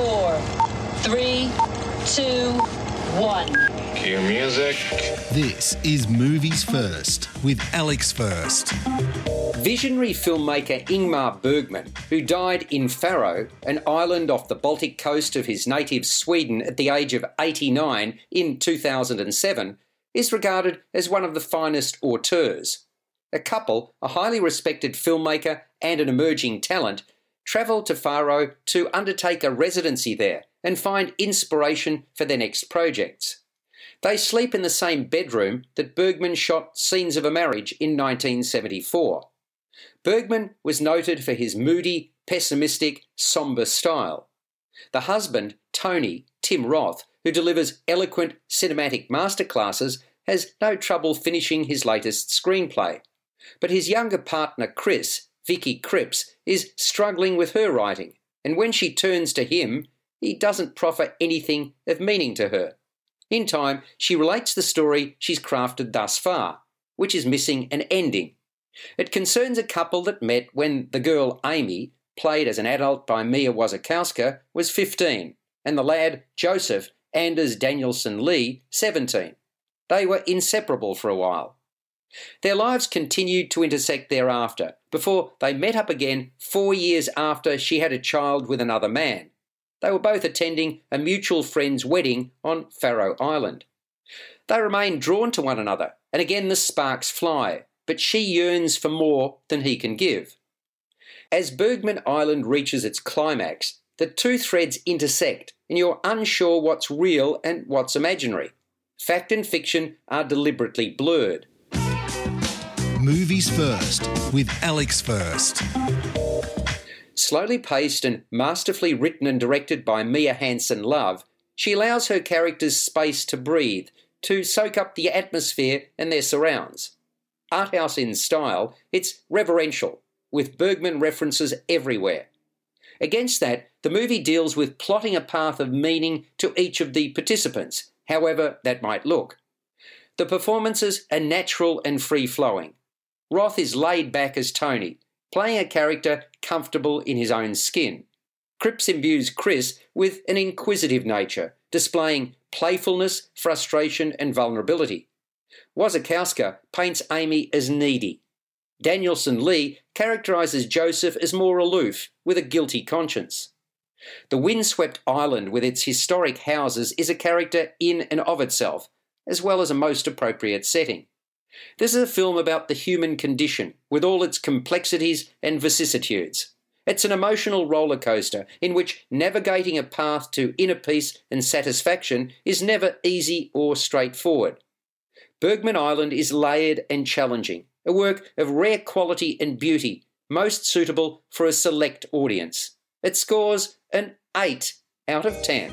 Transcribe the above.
four, three, two, one. Cue music. This is Movies First with Alex First. Visionary filmmaker Ingmar Bergman, who died in Faro, an island off the Baltic coast of his native Sweden at the age of 89 in 2007, is regarded as one of the finest auteurs. A couple, a highly respected filmmaker and an emerging talent, travel to Faro to undertake a residency there and find inspiration for their next projects. They sleep in the same bedroom that Bergman shot Scenes of a Marriage in 1974. Bergman was noted for his moody, pessimistic, sombre style. The husband, Tony, Tim Roth, who delivers eloquent cinematic masterclasses, has no trouble finishing his latest screenplay. But his younger partner, Chris, Vicky Krieps, is struggling with her writing, and when she turns to him, he doesn't proffer anything of meaning to her. In time, she relates the story she's crafted thus far, which is missing an ending. It concerns a couple that met when the girl Amy, played as an adult by Mia Wasikowska, was 15, and the lad Joseph, Anders Danielsen Lie, 17. They were inseparable for a while. Their lives continued to intersect thereafter, before they met up again four years after she had a child with another man. They were both attending a mutual friend's wedding on Faroe Island. They remain drawn to one another, and again the sparks fly, but she yearns for more than he can give. As Bergman Island reaches its climax, the two threads intersect, and you're unsure what's real and what's imaginary. Fact and fiction are deliberately blurred. Movies First with Alex First. Slowly paced and masterfully written and directed by Mia Hansen-Løve, she allows her characters space to breathe, to soak up the atmosphere and their surrounds. Arthouse in style, it's reverential, with Bergman references everywhere. Against that, the movie deals with plotting a path of meaning to each of the participants, however that might look. The performances are natural and free flowing. Roth is laid back as Tony, playing a character comfortable in his own skin. Krieps imbues Chris with an inquisitive nature, displaying playfulness, frustration, and vulnerability. Wasikowska paints Amy as needy. Danielsen Lie characterises Joseph as more aloof, with a guilty conscience. The windswept island with its historic houses is a character in and of itself, as well as a most appropriate setting. This is a film about the human condition, with all its complexities and vicissitudes. It's an emotional roller coaster in which navigating a path to inner peace and satisfaction is never easy or straightforward. Bergman Island is layered and challenging, a work of rare quality and beauty, most suitable for a select audience. It scores an 8 out of 10.